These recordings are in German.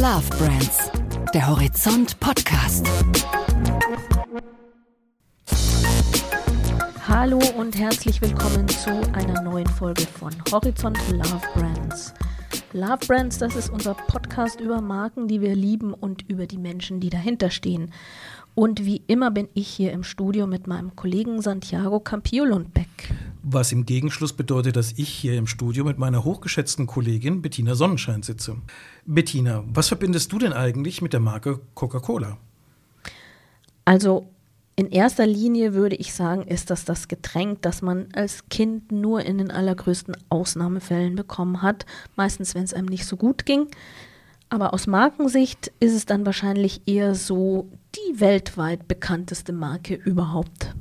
Love Brands, der Horizont Podcast. Hallo und herzlich willkommen zu einer neuen Folge von Horizont Love Brands. Love Brands, das ist unser Podcast über Marken, die wir lieben und über die Menschen, die dahinter stehen. Und wie immer bin ich hier im Studio mit meinem Kollegen Santiago Campiolundbeck. Was im Gegenschluss bedeutet, dass ich hier im Studio mit meiner hochgeschätzten Kollegin Bettina Sonnenschein sitze. Bettina, was verbindest du denn eigentlich mit der Marke Coca-Cola? Also in erster Linie würde ich sagen, ist das das Getränk, das man als Kind nur in den allergrößten Ausnahmefällen bekommen hat, meistens wenn es einem nicht so gut ging. Aber aus Markensicht ist es dann wahrscheinlich eher so die weltweit bekannteste Marke überhaupt.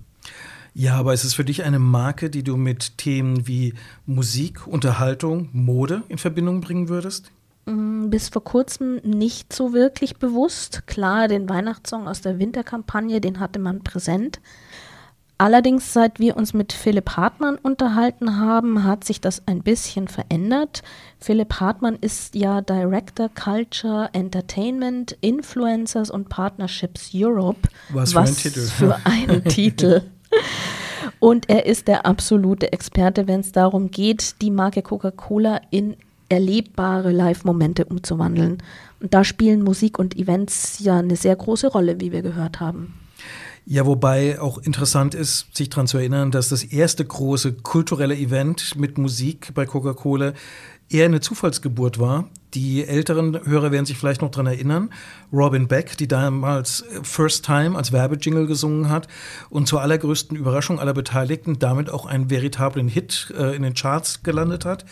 Ja, aber ist es für dich eine Marke, die du mit Themen wie Musik, Unterhaltung, Mode in Verbindung bringen würdest? Mm, bis vor kurzem nicht so wirklich bewusst. Klar, den Weihnachtssong aus der Winterkampagne, den hatte man präsent. Allerdings, seit wir uns mit Philipp Hartmann unterhalten haben, hat sich das ein bisschen verändert. Philipp Hartmann ist ja Director Culture, Entertainment, Influencers und Partnerships Europe. Was für Was ein Titel. Für einen Titel. Und er ist der absolute Experte, wenn es darum geht, die Marke Coca-Cola in erlebbare Live-Momente umzuwandeln. Und da spielen Musik und Events ja eine sehr große Rolle, wie wir gehört haben. Ja, wobei auch interessant ist, sich daran zu erinnern, dass das erste große kulturelle Event mit Musik bei Coca-Cola eher eine Zufallsgeburt war. Die älteren Hörer werden sich vielleicht noch daran erinnern. Robin Beck, die damals First Time als Werbejingle gesungen hat und zur allergrößten Überraschung aller Beteiligten damit auch einen veritablen Hit äh, in den Charts gelandet hat.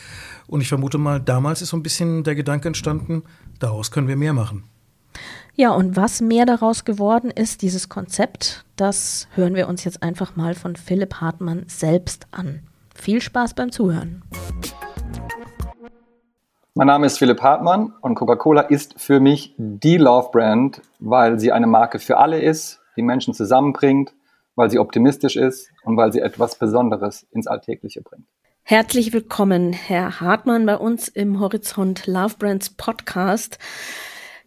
Und ich vermute mal, damals ist so ein bisschen der Gedanke entstanden, daraus können wir mehr machen. Ja, und was mehr daraus geworden ist, dieses Konzept, das hören wir uns jetzt einfach mal von Philipp Hartmann selbst an. Viel Spaß beim Zuhören. Mein Name ist Philipp Hartmann und Coca-Cola ist für mich die Love Brand, weil sie eine Marke für alle ist, die Menschen zusammenbringt, weil sie optimistisch ist und weil sie etwas Besonderes ins Alltägliche bringt. Herzlich willkommen, Herr Hartmann, bei uns im Horizont Love Brands Podcast.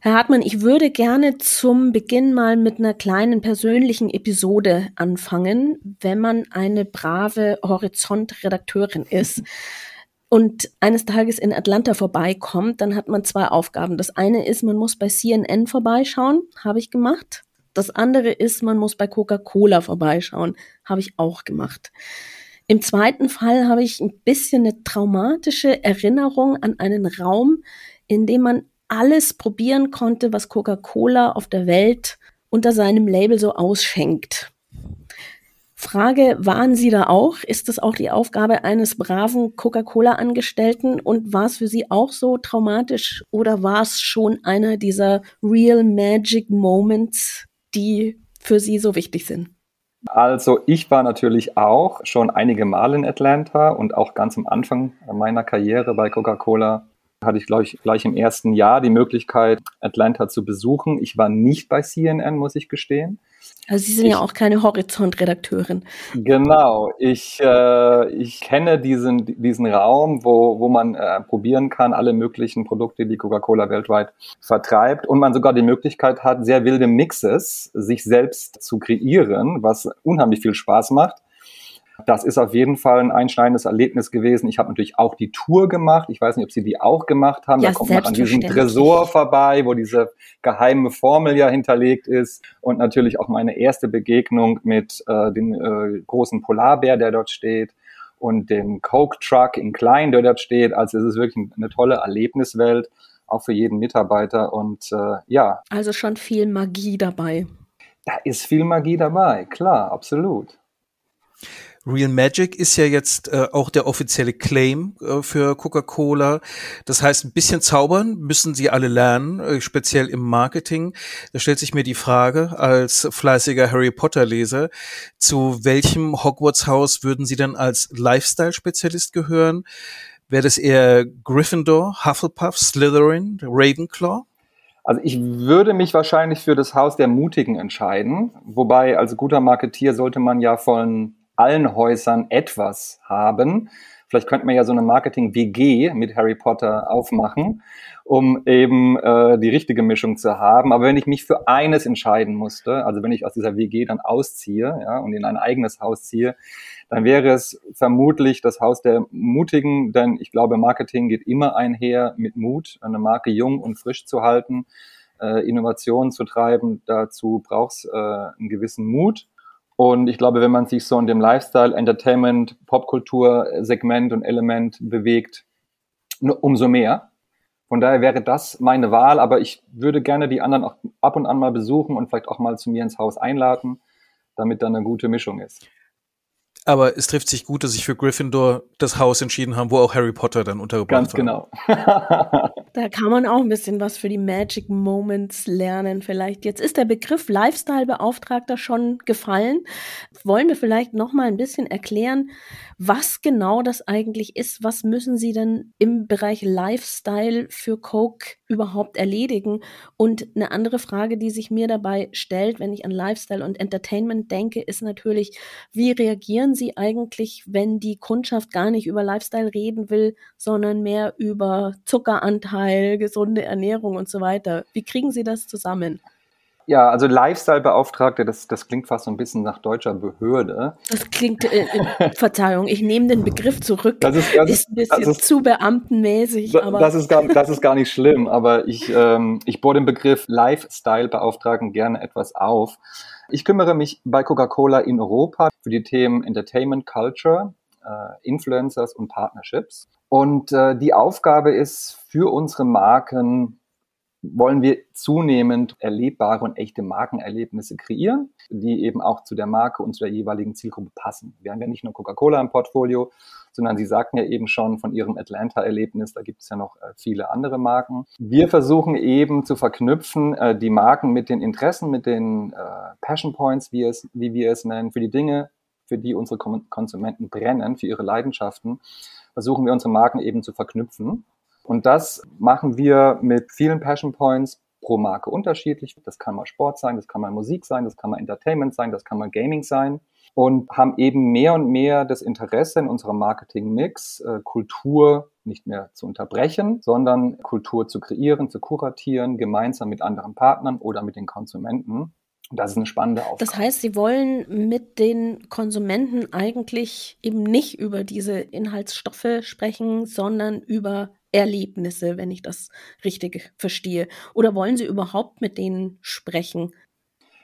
Herr Hartmann, ich würde gerne zum Beginn mal mit einer kleinen persönlichen Episode anfangen, wenn man eine brave Horizont-Redakteurin ist und eines Tages in Atlanta vorbeikommt, dann hat man zwei Aufgaben. Das eine ist, man muss bei CNN vorbeischauen, habe ich gemacht. Das andere ist, man muss bei Coca-Cola vorbeischauen, habe ich auch gemacht. Im zweiten Fall habe ich ein bisschen eine traumatische Erinnerung an einen Raum, in dem man alles probieren konnte, was Coca-Cola auf der Welt unter seinem Label so ausschenkt. Frage, waren Sie da auch? Ist das auch die Aufgabe eines braven Coca-Cola-Angestellten? Und war es für Sie auch so traumatisch oder war es schon einer dieser Real Magic Moments, die für Sie so wichtig sind? Also ich war natürlich auch schon einige Mal in Atlanta und auch ganz am Anfang meiner Karriere bei Coca-Cola hatte ich, glaube ich, gleich im ersten Jahr die Möglichkeit, Atlanta zu besuchen. Ich war nicht bei CNN, muss ich gestehen. Also Sie sind ich, ja auch keine Horizont-Redakteurin. Genau, ich, äh, ich kenne diesen, diesen Raum, wo, wo man äh, probieren kann, alle möglichen Produkte, die Coca-Cola weltweit vertreibt und man sogar die Möglichkeit hat, sehr wilde Mixes sich selbst zu kreieren, was unheimlich viel Spaß macht. Das ist auf jeden Fall ein einschneidendes Erlebnis gewesen. Ich habe natürlich auch die Tour gemacht. Ich weiß nicht, ob Sie die auch gemacht haben. Ja, da kommt man an diesem Tresor vorbei, wo diese geheime Formel ja hinterlegt ist. Und natürlich auch meine erste Begegnung mit äh, dem äh, großen Polarbär, der dort steht und dem Coke Truck in klein, der dort steht. Also es ist wirklich eine tolle Erlebniswelt, auch für jeden Mitarbeiter. Und äh, ja. Also schon viel Magie dabei. Da ist viel Magie dabei, klar, absolut. Real Magic ist ja jetzt äh, auch der offizielle Claim äh, für Coca-Cola. Das heißt, ein bisschen zaubern müssen sie alle lernen, äh, speziell im Marketing. Da stellt sich mir die Frage als fleißiger Harry Potter-Leser, zu welchem Hogwarts-Haus würden Sie denn als Lifestyle-Spezialist gehören? Wäre das eher Gryffindor, Hufflepuff, Slytherin, Ravenclaw? Also ich würde mich wahrscheinlich für das Haus der Mutigen entscheiden. Wobei als guter Marketier sollte man ja von allen Häusern etwas haben. Vielleicht könnte man ja so eine Marketing-WG mit Harry Potter aufmachen, um eben äh, die richtige Mischung zu haben. Aber wenn ich mich für eines entscheiden musste, also wenn ich aus dieser WG dann ausziehe ja, und in ein eigenes Haus ziehe, dann wäre es vermutlich das Haus der Mutigen, denn ich glaube, Marketing geht immer einher mit Mut, eine Marke jung und frisch zu halten, äh, Innovationen zu treiben. Dazu braucht es äh, einen gewissen Mut. Und ich glaube, wenn man sich so in dem Lifestyle, Entertainment, Popkultur-Segment und Element bewegt, umso mehr. Von daher wäre das meine Wahl, aber ich würde gerne die anderen auch ab und an mal besuchen und vielleicht auch mal zu mir ins Haus einladen, damit dann eine gute Mischung ist. Aber es trifft sich gut, dass sich für Gryffindor das Haus entschieden haben, wo auch Harry Potter dann untergebracht Ganz genau. da kann man auch ein bisschen was für die Magic Moments lernen vielleicht. Jetzt ist der Begriff Lifestyle-Beauftragter schon gefallen. Wollen wir vielleicht noch mal ein bisschen erklären, was genau das eigentlich ist? Was müssen Sie denn im Bereich Lifestyle für Coke überhaupt erledigen? Und eine andere Frage, die sich mir dabei stellt, wenn ich an Lifestyle und Entertainment denke, ist natürlich, wie reagieren Sie eigentlich, wenn die Kundschaft gar nicht über Lifestyle reden will, sondern mehr über Zuckeranteil, gesunde Ernährung und so weiter? Wie kriegen Sie das zusammen? Ja, also Lifestyle-Beauftragte, das, das klingt fast so ein bisschen nach deutscher Behörde. Das klingt, äh, äh, Verzeihung, ich nehme den Begriff zurück. Das ist, das ist ein bisschen ist, zu beamtenmäßig. Das, aber das, ist gar, das ist gar nicht schlimm, aber ich, ähm, ich bohre den Begriff Lifestyle-Beauftragten gerne etwas auf. Ich kümmere mich bei Coca-Cola in Europa für die Themen Entertainment, Culture, äh, Influencers und Partnerships. Und äh, die Aufgabe ist für unsere Marken wollen wir zunehmend erlebbare und echte Markenerlebnisse kreieren, die eben auch zu der Marke und zu der jeweiligen Zielgruppe passen. Wir haben ja nicht nur Coca-Cola im Portfolio, sondern Sie sagten ja eben schon von Ihrem Atlanta-Erlebnis, da gibt es ja noch äh, viele andere Marken. Wir versuchen eben zu verknüpfen äh, die Marken mit den Interessen, mit den äh, Passion Points, wie, es, wie wir es nennen, für die Dinge, für die unsere Konsumenten brennen, für ihre Leidenschaften, versuchen wir unsere Marken eben zu verknüpfen. Und das machen wir mit vielen Passion Points pro Marke unterschiedlich. Das kann mal Sport sein, das kann mal Musik sein, das kann mal Entertainment sein, das kann mal Gaming sein. Und haben eben mehr und mehr das Interesse in unserem Marketing-Mix, äh, Kultur nicht mehr zu unterbrechen, sondern Kultur zu kreieren, zu kuratieren, gemeinsam mit anderen Partnern oder mit den Konsumenten. Das ist eine spannende Aufgabe. Das heißt, Sie wollen mit den Konsumenten eigentlich eben nicht über diese Inhaltsstoffe sprechen, sondern über Erlebnisse, wenn ich das richtig verstehe? Oder wollen Sie überhaupt mit denen sprechen?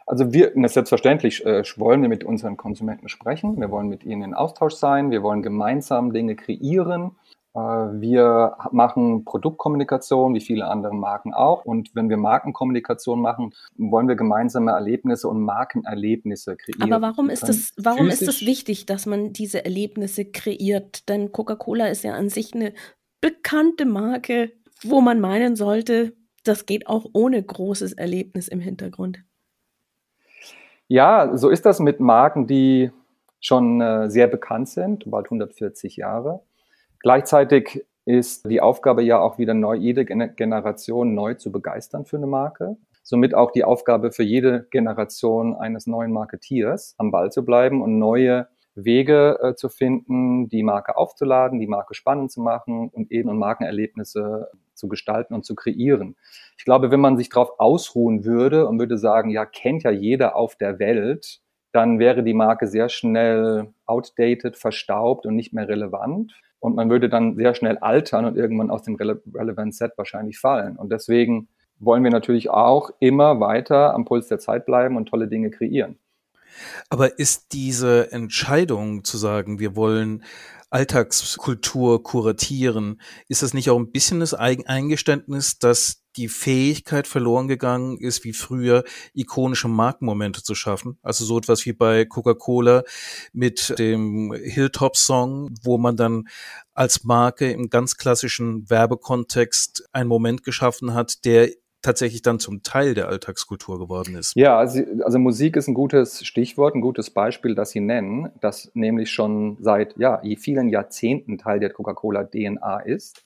Also wir, selbstverständlich äh, wollen wir mit unseren Konsumenten sprechen. Wir wollen mit ihnen in Austausch sein. Wir wollen gemeinsam Dinge kreieren. Äh, wir machen Produktkommunikation, wie viele andere Marken auch. Und wenn wir Markenkommunikation machen, wollen wir gemeinsame Erlebnisse und Markenerlebnisse kreieren. Aber warum ist es, warum ist es wichtig, dass man diese Erlebnisse kreiert? Denn Coca-Cola ist ja an sich eine bekannte Marke, wo man meinen sollte, das geht auch ohne großes Erlebnis im Hintergrund. Ja, so ist das mit Marken, die schon äh, sehr bekannt sind, bald 140 Jahre. Gleichzeitig ist die Aufgabe ja auch wieder neu, jede Generation neu zu begeistern für eine Marke. Somit auch die Aufgabe für jede Generation eines neuen Marketeers am Ball zu bleiben und neue Wege äh, zu finden, die Marke aufzuladen, die Marke spannend zu machen und eben Markenerlebnisse zu gestalten und zu kreieren. Ich glaube, wenn man sich darauf ausruhen würde und würde sagen, ja, kennt ja jeder auf der Welt, dann wäre die Marke sehr schnell outdated, verstaubt und nicht mehr relevant. Und man würde dann sehr schnell altern und irgendwann aus dem Rele Relevant Set wahrscheinlich fallen. Und deswegen wollen wir natürlich auch immer weiter am Puls der Zeit bleiben und tolle Dinge kreieren. Aber ist diese Entscheidung zu sagen, wir wollen Alltagskultur kuratieren, ist das nicht auch ein bisschen das Eingeständnis, dass die Fähigkeit verloren gegangen ist, wie früher ikonische Markenmomente zu schaffen? Also so etwas wie bei Coca-Cola mit dem Hilltop-Song, wo man dann als Marke im ganz klassischen Werbekontext einen Moment geschaffen hat, der tatsächlich dann zum Teil der Alltagskultur geworden ist. Ja, also, also, Musik ist ein gutes Stichwort, ein gutes Beispiel, das Sie nennen, das nämlich schon seit ja, vielen Jahrzehnten Teil der Coca-Cola-DNA ist.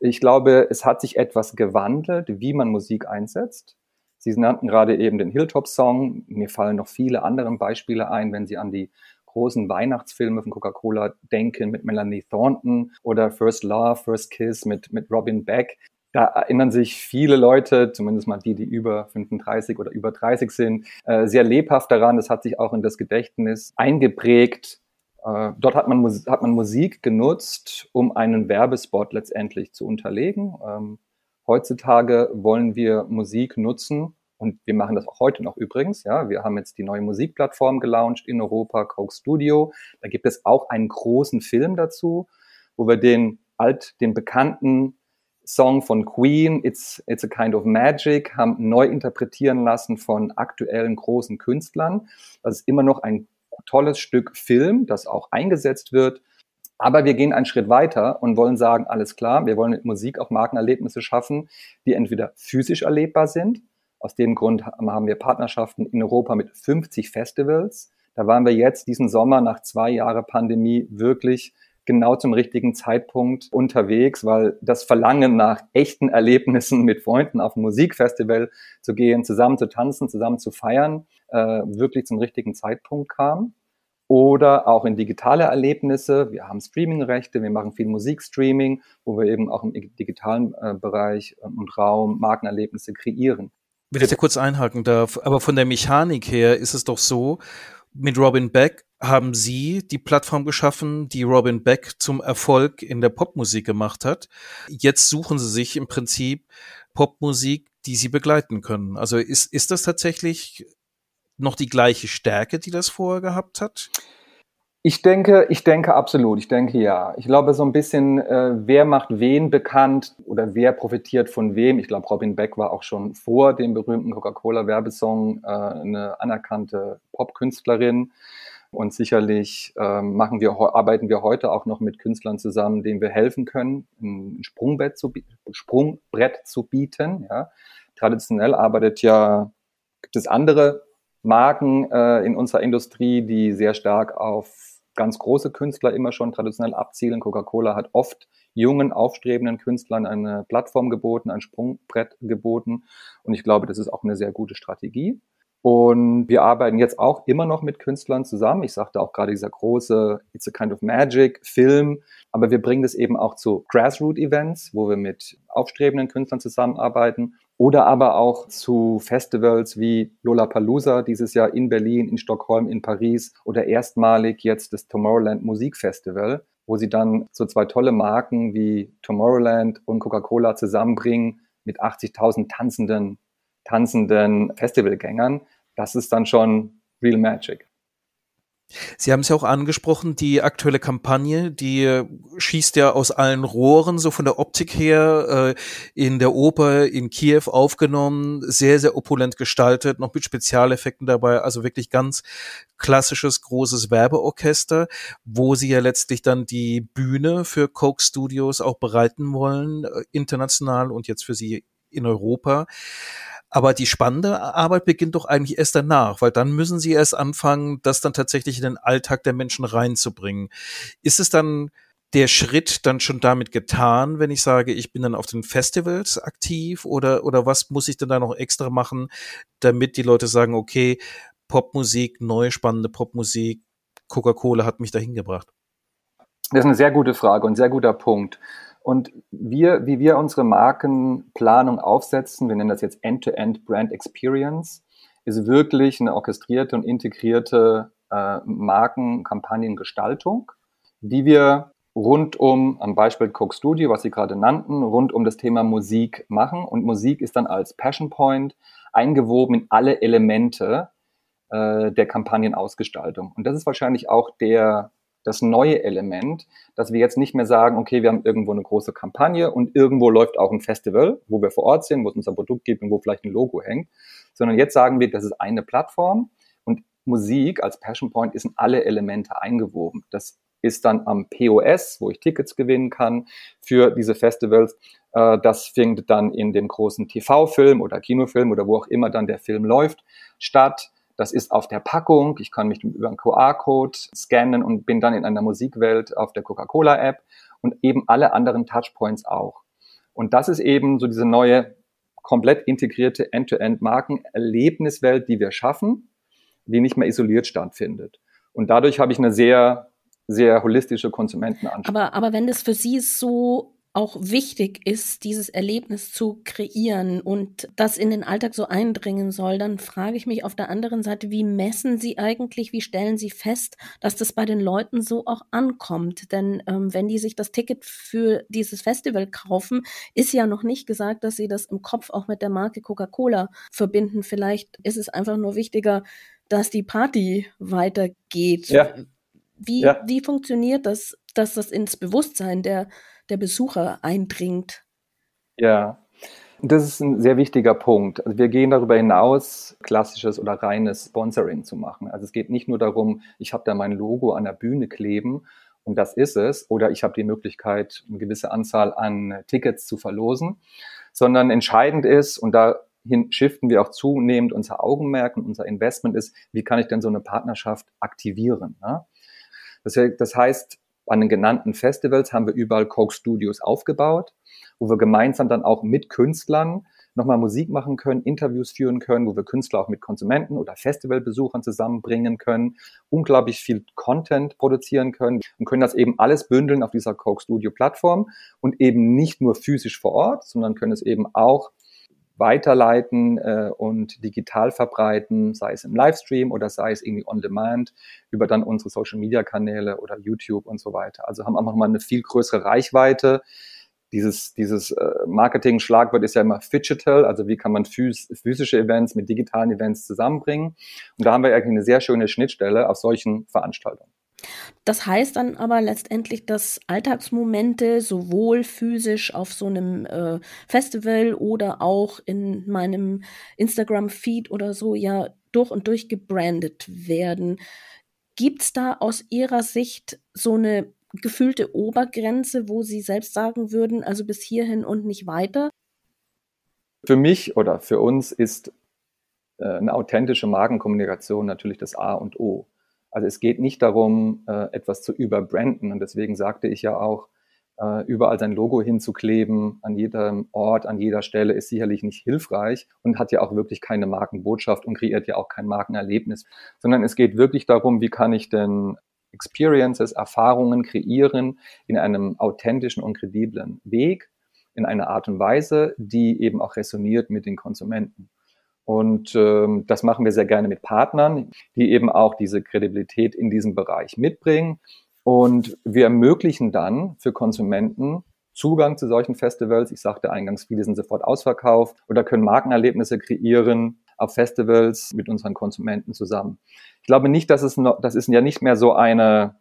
Ich glaube, es hat sich etwas gewandelt, wie man Musik einsetzt. Sie nannten gerade eben den Hilltop-Song. Mir fallen noch viele andere Beispiele ein, wenn Sie an die großen Weihnachtsfilme von Coca-Cola denken mit Melanie Thornton oder First Love, First Kiss mit, mit Robin Beck. Da erinnern sich viele Leute, zumindest mal die, die über 35 oder über 30 sind, äh, sehr lebhaft daran. Das hat sich auch in das Gedächtnis eingeprägt. Äh, dort hat man, hat man Musik genutzt, um einen Werbespot letztendlich zu unterlegen. Ähm, heutzutage wollen wir Musik nutzen, und wir machen das auch heute noch übrigens. Ja, wir haben jetzt die neue Musikplattform gelauncht in Europa, Coke Studio. Da gibt es auch einen großen Film dazu, wo wir den alt, den bekannten Song von Queen, It's, It's a Kind of Magic, haben neu interpretieren lassen von aktuellen großen Künstlern. Das ist immer noch ein tolles Stück Film, das auch eingesetzt wird. Aber wir gehen einen Schritt weiter und wollen sagen, alles klar, wir wollen mit Musik auch Markenerlebnisse schaffen, die entweder physisch erlebbar sind, aus dem Grund haben wir Partnerschaften in Europa mit 50 Festivals. Da waren wir jetzt diesen Sommer nach zwei Jahren Pandemie wirklich genau zum richtigen Zeitpunkt unterwegs, weil das Verlangen nach echten Erlebnissen mit Freunden auf ein Musikfestival zu gehen, zusammen zu tanzen, zusammen zu feiern, äh, wirklich zum richtigen Zeitpunkt kam. Oder auch in digitale Erlebnisse. Wir haben Streamingrechte, wir machen viel Musikstreaming, wo wir eben auch im digitalen äh, Bereich und Raum Markenerlebnisse kreieren wenn ich da kurz einhaken darf, aber von der Mechanik her ist es doch so, mit Robin Beck haben Sie die Plattform geschaffen, die Robin Beck zum Erfolg in der Popmusik gemacht hat. Jetzt suchen Sie sich im Prinzip Popmusik, die Sie begleiten können. Also ist, ist das tatsächlich noch die gleiche Stärke, die das vorher gehabt hat? Ich denke, ich denke absolut. Ich denke ja. Ich glaube so ein bisschen, äh, wer macht wen bekannt oder wer profitiert von wem. Ich glaube, Robin Beck war auch schon vor dem berühmten Coca-Cola-Werbesong äh, eine anerkannte Popkünstlerin. Und sicherlich äh, machen wir, arbeiten wir heute auch noch mit Künstlern zusammen, denen wir helfen können, ein Sprungbrett zu, Sprungbrett zu bieten. Ja. Traditionell arbeitet ja, gibt es andere Marken äh, in unserer Industrie, die sehr stark auf ganz große Künstler immer schon traditionell abzielen. Coca-Cola hat oft jungen, aufstrebenden Künstlern eine Plattform geboten, ein Sprungbrett geboten. Und ich glaube, das ist auch eine sehr gute Strategie. Und wir arbeiten jetzt auch immer noch mit Künstlern zusammen. Ich sagte auch gerade dieser große It's a Kind of Magic Film. Aber wir bringen das eben auch zu Grassroot-Events, wo wir mit aufstrebenden Künstlern zusammenarbeiten oder aber auch zu Festivals wie Lollapalooza dieses Jahr in Berlin, in Stockholm, in Paris oder erstmalig jetzt das Tomorrowland Musikfestival, wo sie dann so zwei tolle Marken wie Tomorrowland und Coca-Cola zusammenbringen mit 80.000 tanzenden, tanzenden Festivalgängern. Das ist dann schon Real Magic. Sie haben es ja auch angesprochen, die aktuelle Kampagne, die schießt ja aus allen Rohren, so von der Optik her, äh, in der Oper in Kiew aufgenommen, sehr, sehr opulent gestaltet, noch mit Spezialeffekten dabei, also wirklich ganz klassisches großes Werbeorchester, wo sie ja letztlich dann die Bühne für Coke Studios auch bereiten wollen, äh, international und jetzt für sie in Europa. Aber die spannende Arbeit beginnt doch eigentlich erst danach, weil dann müssen sie erst anfangen, das dann tatsächlich in den Alltag der Menschen reinzubringen. Ist es dann der Schritt dann schon damit getan, wenn ich sage, ich bin dann auf den Festivals aktiv oder, oder was muss ich denn da noch extra machen, damit die Leute sagen, okay, Popmusik, neue spannende Popmusik, Coca-Cola hat mich dahin gebracht? Das ist eine sehr gute Frage und sehr guter Punkt. Und wir, wie wir unsere Markenplanung aufsetzen, wir nennen das jetzt End-to-End Brand Experience, ist wirklich eine orchestrierte und integrierte äh, Markenkampagnengestaltung, die wir rund um, am Beispiel Coke Studio, was Sie gerade nannten, rund um das Thema Musik machen. Und Musik ist dann als Passion Point eingewoben in alle Elemente äh, der Kampagnenausgestaltung. Und das ist wahrscheinlich auch der das neue Element, dass wir jetzt nicht mehr sagen, okay, wir haben irgendwo eine große Kampagne und irgendwo läuft auch ein Festival, wo wir vor Ort sind, wo es unser Produkt gibt und wo vielleicht ein Logo hängt, sondern jetzt sagen wir, das ist eine Plattform und Musik als Passion Point ist in alle Elemente eingewoben. Das ist dann am POS, wo ich Tickets gewinnen kann für diese Festivals. Äh, das findet dann in dem großen TV-Film oder Kinofilm oder wo auch immer dann der Film läuft statt. Das ist auf der Packung. Ich kann mich über einen QR-Code scannen und bin dann in einer Musikwelt auf der Coca-Cola-App und eben alle anderen Touchpoints auch. Und das ist eben so diese neue, komplett integrierte End-to-End-Marken-Erlebniswelt, die wir schaffen, die nicht mehr isoliert stattfindet. Und dadurch habe ich eine sehr, sehr holistische Konsumentenansicht. Aber, aber wenn das für Sie so auch wichtig ist, dieses Erlebnis zu kreieren und das in den Alltag so eindringen soll, dann frage ich mich auf der anderen Seite, wie messen Sie eigentlich, wie stellen Sie fest, dass das bei den Leuten so auch ankommt? Denn ähm, wenn die sich das Ticket für dieses Festival kaufen, ist ja noch nicht gesagt, dass sie das im Kopf auch mit der Marke Coca-Cola verbinden. Vielleicht ist es einfach nur wichtiger, dass die Party weitergeht. Ja. Wie, ja. wie funktioniert das, dass das ins Bewusstsein der der Besucher eindringt. Ja, das ist ein sehr wichtiger Punkt. Also wir gehen darüber hinaus, klassisches oder reines Sponsoring zu machen. Also es geht nicht nur darum, ich habe da mein Logo an der Bühne kleben und das ist es, oder ich habe die Möglichkeit, eine gewisse Anzahl an Tickets zu verlosen, sondern entscheidend ist, und dahin shiften wir auch zunehmend unser Augenmerk und unser Investment ist, wie kann ich denn so eine Partnerschaft aktivieren? Ne? Das heißt, an den genannten Festivals haben wir überall Coke Studios aufgebaut, wo wir gemeinsam dann auch mit Künstlern nochmal Musik machen können, Interviews führen können, wo wir Künstler auch mit Konsumenten oder Festivalbesuchern zusammenbringen können, unglaublich viel Content produzieren können und können das eben alles bündeln auf dieser Coke Studio Plattform und eben nicht nur physisch vor Ort, sondern können es eben auch weiterleiten äh, und digital verbreiten, sei es im Livestream oder sei es irgendwie on demand über dann unsere Social Media Kanäle oder YouTube und so weiter. Also haben einfach mal eine viel größere Reichweite. Dieses, dieses äh, Marketing-Schlagwort ist ja immer digital, also wie kann man phys physische Events mit digitalen Events zusammenbringen. Und da haben wir eigentlich eine sehr schöne Schnittstelle auf solchen Veranstaltungen. Das heißt dann aber letztendlich, dass Alltagsmomente sowohl physisch auf so einem äh, Festival oder auch in meinem Instagram-Feed oder so ja durch und durch gebrandet werden. Gibt es da aus Ihrer Sicht so eine gefühlte Obergrenze, wo Sie selbst sagen würden, also bis hierhin und nicht weiter? Für mich oder für uns ist äh, eine authentische Markenkommunikation natürlich das A und O. Also es geht nicht darum, äh, etwas zu überbranden. Und deswegen sagte ich ja auch, äh, überall sein Logo hinzukleben, an jedem Ort, an jeder Stelle, ist sicherlich nicht hilfreich und hat ja auch wirklich keine Markenbotschaft und kreiert ja auch kein Markenerlebnis, sondern es geht wirklich darum, wie kann ich denn Experiences, Erfahrungen kreieren in einem authentischen und krediblen Weg, in einer Art und Weise, die eben auch resoniert mit den Konsumenten. Und ähm, das machen wir sehr gerne mit Partnern, die eben auch diese Kredibilität in diesem Bereich mitbringen. Und wir ermöglichen dann für Konsumenten Zugang zu solchen Festivals. Ich sagte eingangs, viele sind sofort ausverkauft oder können Markenerlebnisse kreieren auf Festivals mit unseren Konsumenten zusammen. Ich glaube nicht, dass es noch, das ist ja nicht mehr so eine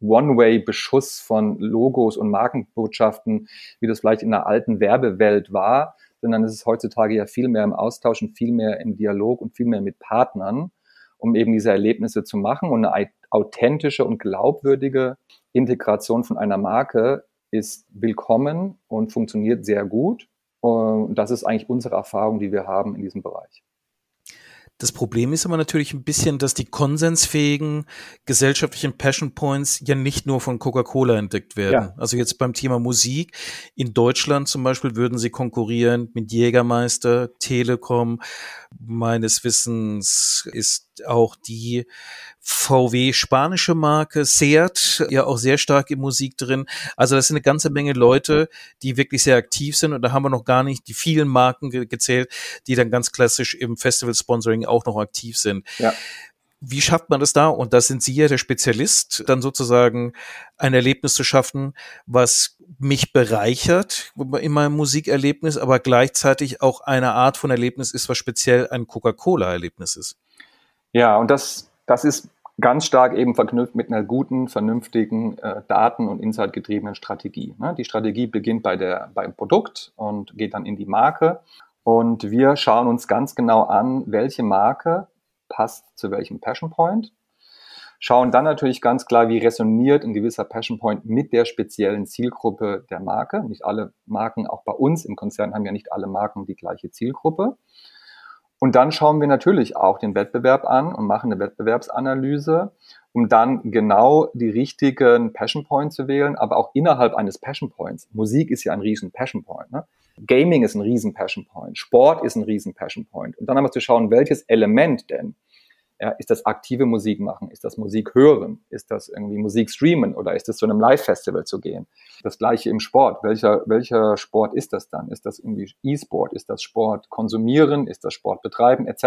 One-Way-Beschuss von Logos und Markenbotschaften, wie das vielleicht in der alten Werbewelt war, sondern es ist heutzutage ja viel mehr im Austausch und viel mehr im Dialog und viel mehr mit Partnern, um eben diese Erlebnisse zu machen. Und eine authentische und glaubwürdige Integration von einer Marke ist willkommen und funktioniert sehr gut. Und das ist eigentlich unsere Erfahrung, die wir haben in diesem Bereich. Das Problem ist aber natürlich ein bisschen, dass die konsensfähigen gesellschaftlichen Passion Points ja nicht nur von Coca-Cola entdeckt werden. Ja. Also jetzt beim Thema Musik. In Deutschland zum Beispiel würden sie konkurrieren mit Jägermeister, Telekom. Meines Wissens ist auch die VW spanische Marke, Seat, ja auch sehr stark in Musik drin. Also das sind eine ganze Menge Leute, die wirklich sehr aktiv sind und da haben wir noch gar nicht die vielen Marken ge gezählt, die dann ganz klassisch im Festival-Sponsoring auch noch aktiv sind. Ja. Wie schafft man das da? Und da sind Sie ja der Spezialist, dann sozusagen ein Erlebnis zu schaffen, was mich bereichert in meinem Musikerlebnis, aber gleichzeitig auch eine Art von Erlebnis ist, was speziell ein Coca-Cola-Erlebnis ist. Ja, und das, das ist ganz stark eben verknüpft mit einer guten, vernünftigen, äh, daten- und insightgetriebenen Strategie. Ne? Die Strategie beginnt bei der, beim Produkt und geht dann in die Marke. Und wir schauen uns ganz genau an, welche Marke passt zu welchem Passion Point. Schauen dann natürlich ganz klar, wie resoniert ein gewisser Passion Point mit der speziellen Zielgruppe der Marke. Nicht alle Marken, auch bei uns im Konzern haben ja nicht alle Marken die gleiche Zielgruppe. Und dann schauen wir natürlich auch den Wettbewerb an und machen eine Wettbewerbsanalyse, um dann genau die richtigen Passion Points zu wählen, aber auch innerhalb eines Passion Points. Musik ist ja ein riesen Passion Point. Ne? Gaming ist ein riesen Passion Point. Sport ist ein riesen Passion Point. Und dann haben wir zu schauen, welches Element denn Ja, ist das aktive Musik machen? Ist das Musik hören? Ist das irgendwie Musik streamen? Oder ist es zu einem Live-Festival zu gehen? Das gleiche im Sport. Welcher, welcher Sport ist das dann? Ist das irgendwie E-Sport? Ist das Sport konsumieren? Ist das Sport betreiben? Etc.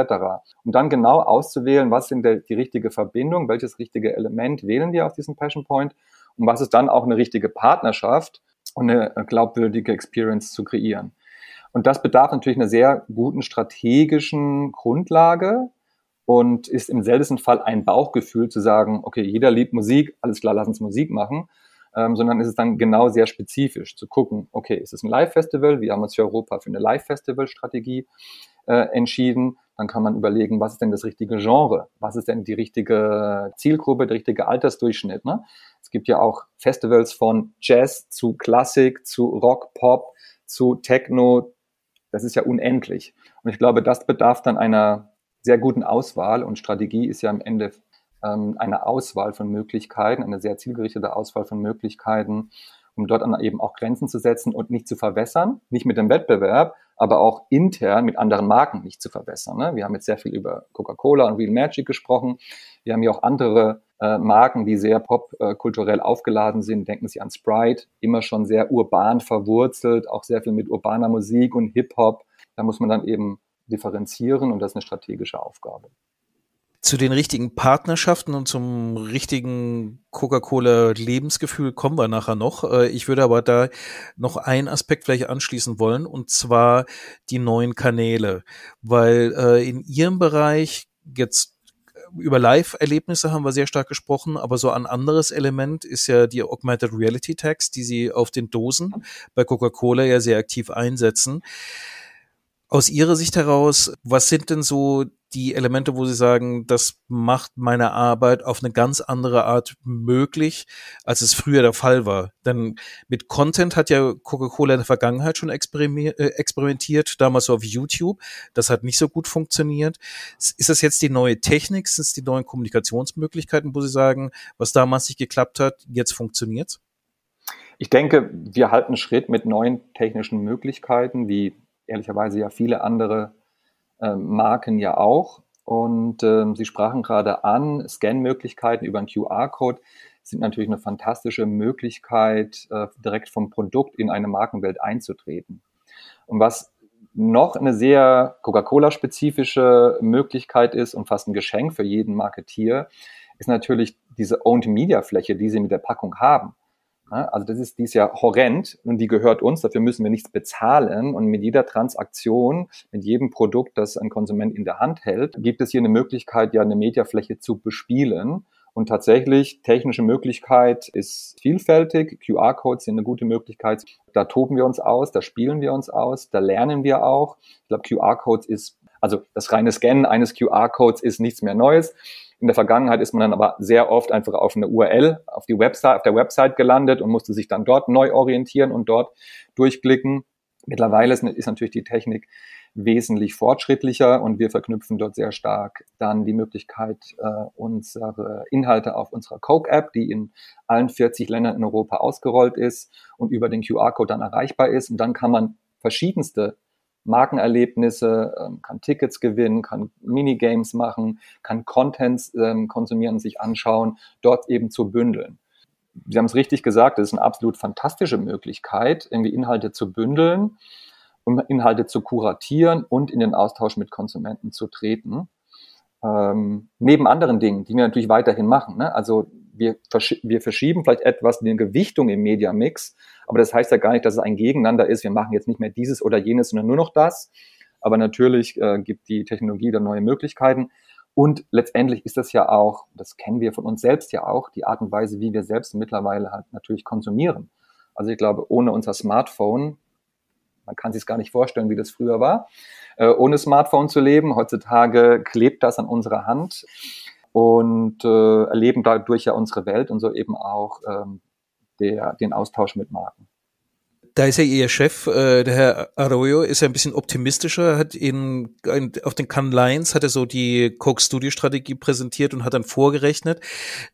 Um dann genau auszuwählen, was sind die richtige Verbindung? Welches richtige Element wählen wir aus diesem Passion Point? Und was ist dann auch eine richtige Partnerschaft und eine glaubwürdige Experience zu kreieren? Und das bedarf natürlich einer sehr guten strategischen Grundlage, und ist im seltensten Fall ein Bauchgefühl zu sagen, okay, jeder liebt Musik, alles klar, lass uns Musik machen, ähm, sondern ist es dann genau sehr spezifisch zu gucken, okay, ist es ein Live-Festival? Wir haben uns für Europa für eine Live-Festival-Strategie äh, entschieden. Dann kann man überlegen, was ist denn das richtige Genre? Was ist denn die richtige Zielgruppe, der richtige Altersdurchschnitt? Ne? Es gibt ja auch Festivals von Jazz zu Klassik, zu Rock, Pop, zu Techno. Das ist ja unendlich. Und ich glaube, das bedarf dann einer sehr guten Auswahl und Strategie ist ja am Ende ähm, eine Auswahl von Möglichkeiten, eine sehr zielgerichtete Auswahl von Möglichkeiten, um dort dann eben auch Grenzen zu setzen und nicht zu verwässern, nicht mit dem Wettbewerb, aber auch intern mit anderen Marken nicht zu verwässern. Ne? Wir haben jetzt sehr viel über Coca-Cola und Real Magic gesprochen. Wir haben ja auch andere äh, Marken, die sehr popkulturell äh, aufgeladen sind. Denken Sie an Sprite, immer schon sehr urban verwurzelt, auch sehr viel mit urbaner Musik und Hip-Hop. Da muss man dann eben differenzieren und das ist eine strategische Aufgabe. Zu den richtigen Partnerschaften und zum richtigen Coca-Cola-Lebensgefühl kommen wir nachher noch. Äh, ich würde aber da noch einen Aspekt vielleicht anschließen wollen, und zwar die neuen Kanäle. Weil äh, in Ihrem Bereich jetzt über Live-Erlebnisse haben wir sehr stark gesprochen, aber so ein anderes Element ist ja die Augmented Reality Tags, die Sie auf den Dosen bei Coca-Cola ja sehr aktiv einsetzen. Aus Ihrer Sicht heraus, was sind denn so die Elemente, wo Sie sagen, das macht meine Arbeit auf eine ganz andere Art möglich, als es früher der Fall war? Denn mit Content hat ja Coca-Cola in der Vergangenheit schon äh, experimentiert, damals so auf YouTube. Das hat nicht so gut funktioniert. Ist das jetzt die neue Technik? Sind es die neuen Kommunikationsmöglichkeiten, wo Sie sagen, was damals nicht geklappt hat, jetzt funktioniert's? Ich denke, wir halten Schritt mit neuen technischen Möglichkeiten wie ehrlicherweise ja viele andere äh, Marken ja auch. Und äh, Sie sprachen gerade an, Scan-Möglichkeiten über einen QR-Code sind natürlich eine fantastische Möglichkeit, äh, direkt vom Produkt in eine Markenwelt einzutreten. Und was noch eine sehr Coca-Cola-spezifische Möglichkeit ist und fast ein Geschenk für jeden Marketier, ist natürlich diese Owned-Media-Fläche, die Sie mit der Packung haben. Also das ist, die ist ja horrend und die gehört uns, dafür müssen wir nichts bezahlen. Und mit jeder Transaktion, mit jedem Produkt, das ein Konsument in der Hand hält, gibt es hier eine Möglichkeit, ja eine Mediafläche zu bespielen. Und tatsächlich, technische Möglichkeit ist vielfältig. QR-Codes sind eine gute Möglichkeit. Da toben wir uns aus, da spielen wir uns aus, da lernen wir auch. Ich glaube, QR-Codes ist, also das reine Scannen eines QR-Codes ist nichts mehr Neues. In der Vergangenheit ist man dann aber sehr oft einfach auf eine URL, auf die Website, auf der Website gelandet und musste sich dann dort neu orientieren und dort durchklicken. Mittlerweile ist, ist natürlich die Technik wesentlich fortschrittlicher und wir verknüpfen dort sehr stark dann die Möglichkeit, äh, unsere Inhalte auf unserer Coke-App, die in allen 40 Ländern in Europa ausgerollt ist und über den QR-Code dann erreichbar ist. Und dann kann man verschiedenste Markenerlebnisse, ähm, kann Tickets gewinnen, kann Minigames machen, kann Contents ähm, konsumieren, sich anschauen, dort eben zu bündeln. Sie haben es richtig gesagt, das ist eine absolut fantastische Möglichkeit, irgendwie Inhalte zu bündeln, um Inhalte zu kuratieren und in den Austausch mit Konsumenten zu treten. Ähm, neben anderen Dingen, die wir natürlich weiterhin machen. Ne? Also wir, versch wir verschieben vielleicht etwas die Gewichtung im Media-Mix, aber das heißt ja gar nicht, dass es ein Gegeneinander ist. Wir machen jetzt nicht mehr dieses oder jenes, sondern nur noch das. Aber natürlich äh, gibt die Technologie dann neue Möglichkeiten. Und letztendlich ist das ja auch, das kennen wir von uns selbst ja auch, die Art und Weise, wie wir selbst mittlerweile halt natürlich konsumieren. Also ich glaube, ohne unser Smartphone, man kann sich gar nicht vorstellen, wie das früher war, äh, ohne Smartphone zu leben. Heutzutage klebt das an unserer Hand und äh, erleben dadurch ja unsere Welt und so eben auch ähm, der, den Austausch mit Marken. Da ist ja Ihr Chef, äh, der Herr Arroyo, ist ja ein bisschen optimistischer, hat in, auf den Cannes Lines hat er so die Coke Studio Strategie präsentiert und hat dann vorgerechnet,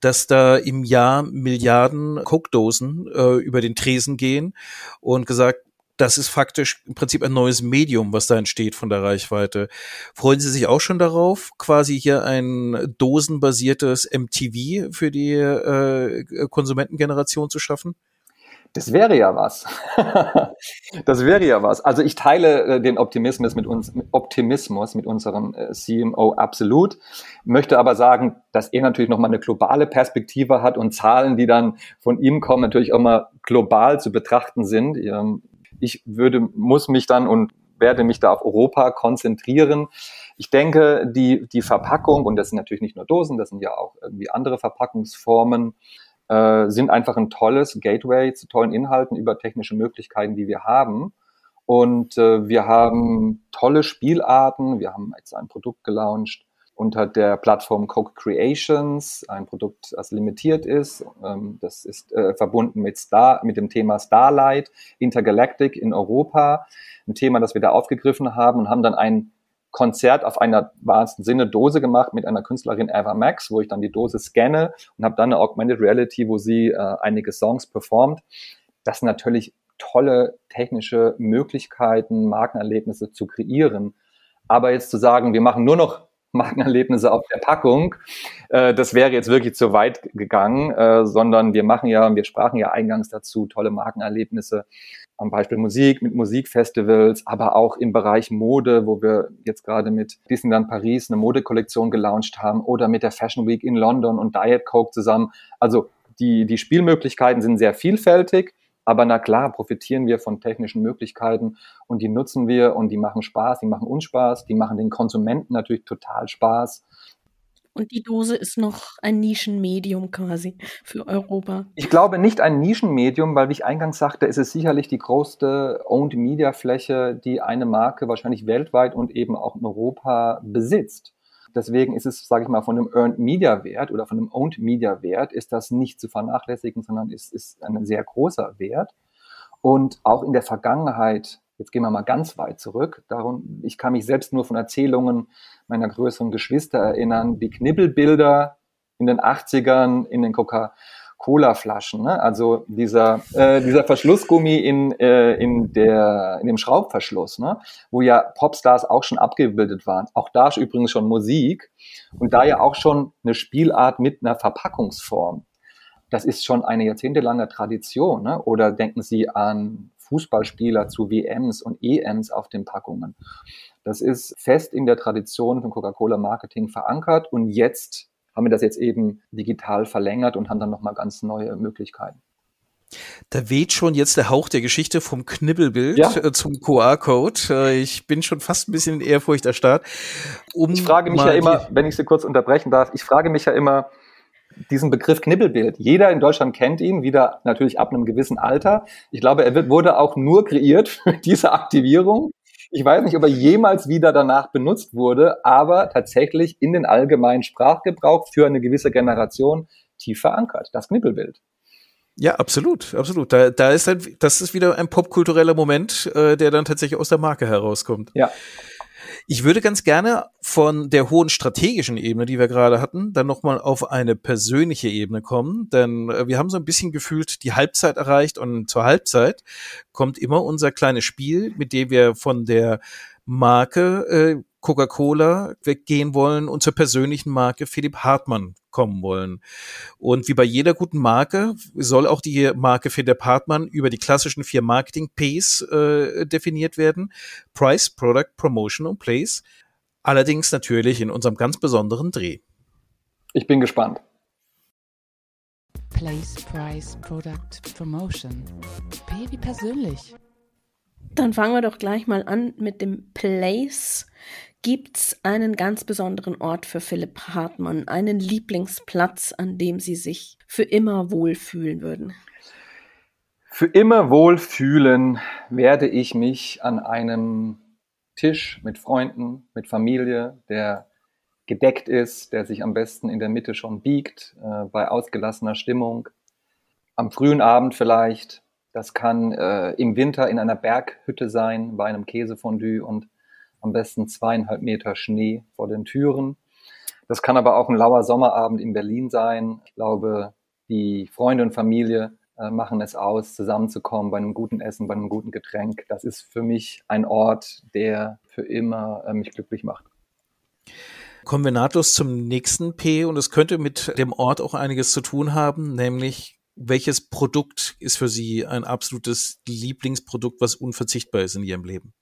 dass da im Jahr Milliarden Coke Dosen äh, über den Tresen gehen und gesagt, das ist faktisch im Prinzip ein neues Medium, was da entsteht von der Reichweite. Freuen Sie sich auch schon darauf, quasi hier ein dosenbasiertes MTV für die äh, Konsumentengeneration zu schaffen? Das wäre ja was. das wäre ja was. Also ich teile äh, den Optimismus mit uns, Optimismus mit unserem äh, CMO absolut. Möchte aber sagen, dass er natürlich nochmal eine globale Perspektive hat und Zahlen, die dann von ihm kommen, natürlich auch mal global zu betrachten sind. Ich würde, muss mich dann und werde mich da auf Europa konzentrieren. Ich denke, die, die Verpackung, und das sind natürlich nicht nur Dosen, das sind ja auch irgendwie andere Verpackungsformen, äh, sind einfach ein tolles Gateway zu tollen Inhalten über technische Möglichkeiten, die wir haben. Und äh, wir haben tolle Spielarten. Wir haben jetzt ein Produkt gelauncht unter der Plattform Coke Creations, ein Produkt, das limitiert ist. Ähm, das ist äh, verbunden mit Star, mit dem Thema Starlight, Intergalactic in Europa. Ein Thema, das wir da aufgegriffen haben und haben dann ein Konzert auf einer wahrsten Sinne Dose gemacht mit einer Künstlerin Eva Max, wo ich dann die Dose scanne und habe dann eine Augmented Reality, wo sie äh, einige Songs performt. Das sind natürlich tolle technische Möglichkeiten, Markenerlebnisse zu kreieren. Aber jetzt zu sagen, wir machen nur noch Markenerlebnisse auf der Packung, äh, das wäre jetzt wirklich zu weit gegangen, äh, sondern wir machen ja, wir sprachen ja eingangs dazu, tolle Markenerlebnisse. Am Beispiel Musik, mit Musikfestivals, aber auch im Bereich Mode, wo wir jetzt gerade mit Disneyland Paris eine Modekollektion gelauncht haben oder mit der Fashion Week in London und Diet Coke zusammen. Also die, die Spielmöglichkeiten sind sehr vielfältig, aber na klar, profitieren wir von technischen Möglichkeiten und die nutzen wir und die machen Spaß, die machen uns Spaß, die machen den Konsumenten natürlich total Spaß. Und die Dose ist noch ein Nischenmedium quasi für Europa. Ich glaube nicht ein Nischenmedium, weil wie ich eingangs sagte, ist es sicherlich die größte Owned Media Fläche, die eine Marke wahrscheinlich weltweit und eben auch in Europa besitzt. Deswegen ist es, sage ich mal, von dem Earned Media Wert oder von dem Owned Media Wert ist das nicht zu vernachlässigen, sondern ist, ist ein sehr großer Wert. Und auch in der Vergangenheit Jetzt gehen wir mal ganz weit zurück. Darum, ich kann mich selbst nur von Erzählungen meiner größeren Geschwister erinnern, die Knibbelbilder in den 80ern in den Coca-Cola-Flaschen. Ne? Also dieser, äh, dieser Verschlussgummi in, äh, in, der, in dem Schraubverschluss, ne? wo ja Popstars auch schon abgebildet waren. Auch da ist übrigens schon Musik und da ja auch schon eine Spielart mit einer Verpackungsform. Das ist schon eine jahrzehntelange Tradition. Ne? Oder denken Sie an Fußballspieler zu WMs und EMs auf den Packungen. Das ist fest in der Tradition von Coca-Cola Marketing verankert und jetzt haben wir das jetzt eben digital verlängert und haben dann nochmal ganz neue Möglichkeiten. Da weht schon jetzt der Hauch der Geschichte vom Knibbelbild ja. Äh, zum QR-Code. Äh, ich bin schon fast ein bisschen in Ehrfurcht erstarrt. Um ich frage mich ja immer, wenn ich Sie kurz unterbrechen darf, ich frage mich ja immer, diesen Begriff Knibbelbild. Jeder in Deutschland kennt ihn, wieder natürlich ab einem gewissen Alter. Ich glaube, er wird, wurde auch nur kreiert für diese Aktivierung. Ich weiß nicht, ob er jemals wieder danach benutzt wurde, aber tatsächlich in den allgemeinen Sprachgebrauch für eine gewisse Generation tief verankert. Das Knibbelbild. Ja, absolut, absolut. Da, da ist ein, das ist wieder ein popkultureller Moment, äh, der dann tatsächlich aus der Marke herauskommt. Ja. Ich würde ganz gerne von der hohen strategischen Ebene, die wir gerade hatten, dann nochmal auf eine persönliche Ebene kommen, denn äh, wir haben so ein bisschen gefühlt die Halbzeit erreicht und zur Halbzeit kommt immer unser kleines Spiel, mit dem wir von der Marke äh, Coca-Cola weggehen wollen und zur persönlichen Marke Philipp Hartmann kommen wollen. Und wie bei jeder guten Marke soll auch die Marke Philipp Hartmann über die klassischen vier Marketing-Ps äh, definiert werden. Price, Product, Promotion und Place. Allerdings natürlich in unserem ganz besonderen Dreh. Ich bin gespannt. Place, Price, Product, Promotion. P wie persönlich. Dann fangen wir doch gleich mal an mit dem Place. Gibt's einen ganz besonderen Ort für Philipp Hartmann, einen Lieblingsplatz, an dem Sie sich für immer wohlfühlen würden? Für immer wohlfühlen werde ich mich an einem Tisch mit Freunden, mit Familie, der gedeckt ist, der sich am besten in der Mitte schon biegt, äh, bei ausgelassener Stimmung, am frühen Abend vielleicht, das kann äh, im Winter in einer Berghütte sein, bei einem Käsefondue und am besten zweieinhalb Meter Schnee vor den Türen. Das kann aber auch ein lauer Sommerabend in Berlin sein. Ich glaube, die Freunde und Familie äh, machen es aus, zusammenzukommen bei einem guten Essen, bei einem guten Getränk. Das ist für mich ein Ort, der für immer äh, mich glücklich macht. Kommen wir nahtlos zum nächsten P und es könnte mit dem Ort auch einiges zu tun haben, nämlich welches Produkt ist für Sie ein absolutes Lieblingsprodukt, was unverzichtbar ist in Ihrem Leben?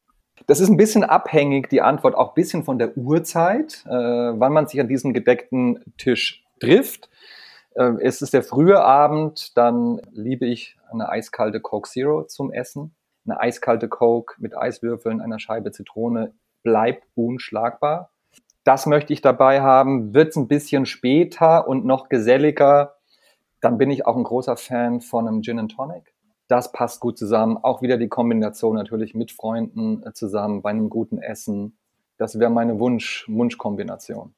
Das ist ein bisschen abhängig, die Antwort auch ein bisschen von der Uhrzeit, äh, wann man sich an diesem gedeckten Tisch trifft. Äh, es ist der frühe Abend, dann liebe ich eine eiskalte Coke Zero zum Essen. Eine eiskalte Coke mit Eiswürfeln, einer Scheibe Zitrone bleibt unschlagbar. Das möchte ich dabei haben. Wird es ein bisschen später und noch geselliger, dann bin ich auch ein großer Fan von einem Gin and Tonic. Das passt gut zusammen. Auch wieder die Kombination natürlich mit Freunden äh, zusammen bei einem guten Essen. Das wäre meine Wunsch, Wunschkombination.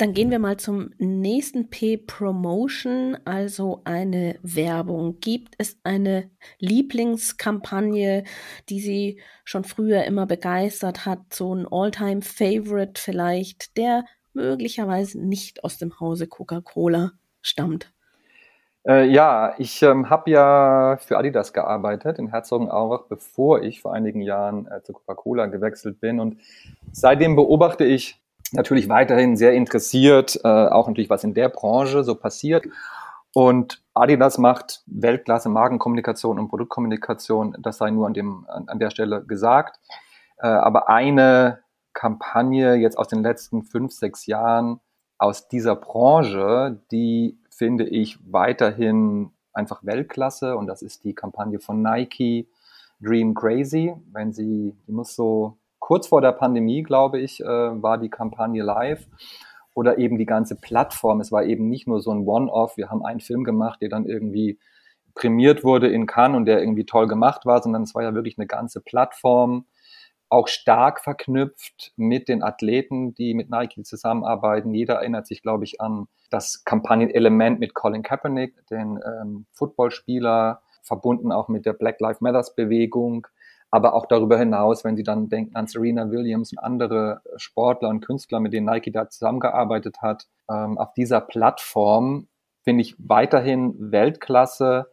Dann gehen wir mal zum nächsten P Promotion, also eine Werbung. Gibt es eine Lieblingskampagne, die Sie schon früher immer begeistert hat, so ein Alltime favorite vielleicht, der möglicherweise nicht aus dem Hause Coca-Cola stammt? Äh, ja, ich ähm, habe ja für Adidas gearbeitet in Herzogenaurach, bevor ich vor einigen Jahren äh, zu Coca-Cola gewechselt bin. Und seitdem beobachte ich natürlich weiterhin sehr interessiert, äh, auch natürlich, was in der Branche so passiert. Und Adidas macht Weltklasse Markenkommunikation und Produktkommunikation, das sei nur an, dem, an, an der Stelle gesagt. Äh, aber eine Kampagne jetzt aus den letzten fünf, sechs Jahren aus dieser Branche, die finde ich weiterhin einfach Weltklasse und das ist die Kampagne von Nike Dream Crazy. Wenn sie, die muss so kurz vor der Pandemie, glaube ich, äh, war die Kampagne live oder eben die ganze Plattform. Es war eben nicht nur so ein One-Off. Wir haben einen Film gemacht, der dann irgendwie prämiert wurde in Cannes und der irgendwie toll gemacht war, sondern es war ja wirklich eine ganze Plattform, auch stark verknüpft mit den Athleten, die mit Nike zusammenarbeiten. Jeder erinnert sich, glaube ich, an das Kampagnenelement mit Colin Kaepernick, den ähm, Footballspieler, verbunden auch mit der Black Lives Matters Bewegung aber auch darüber hinaus, wenn Sie dann denken an Serena Williams und andere Sportler und Künstler, mit denen Nike da zusammengearbeitet hat, ähm, auf dieser Plattform finde ich weiterhin Weltklasse.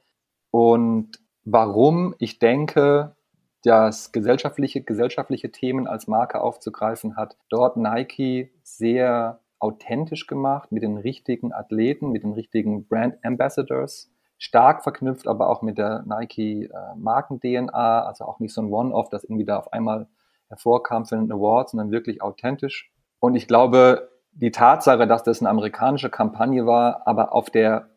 Und warum ich denke, das gesellschaftliche, gesellschaftliche Themen als Marke aufzugreifen hat, dort Nike sehr authentisch gemacht mit den richtigen Athleten, mit den richtigen Brand Ambassadors stark verknüpft, aber auch mit der Nike äh, Marken-DNA, also auch nicht so ein One-Off, das irgendwie da auf einmal hervorkam für einen Award, sondern wirklich authentisch. Und ich glaube, die Tatsache, dass das eine amerikanische Kampagne war, aber auf der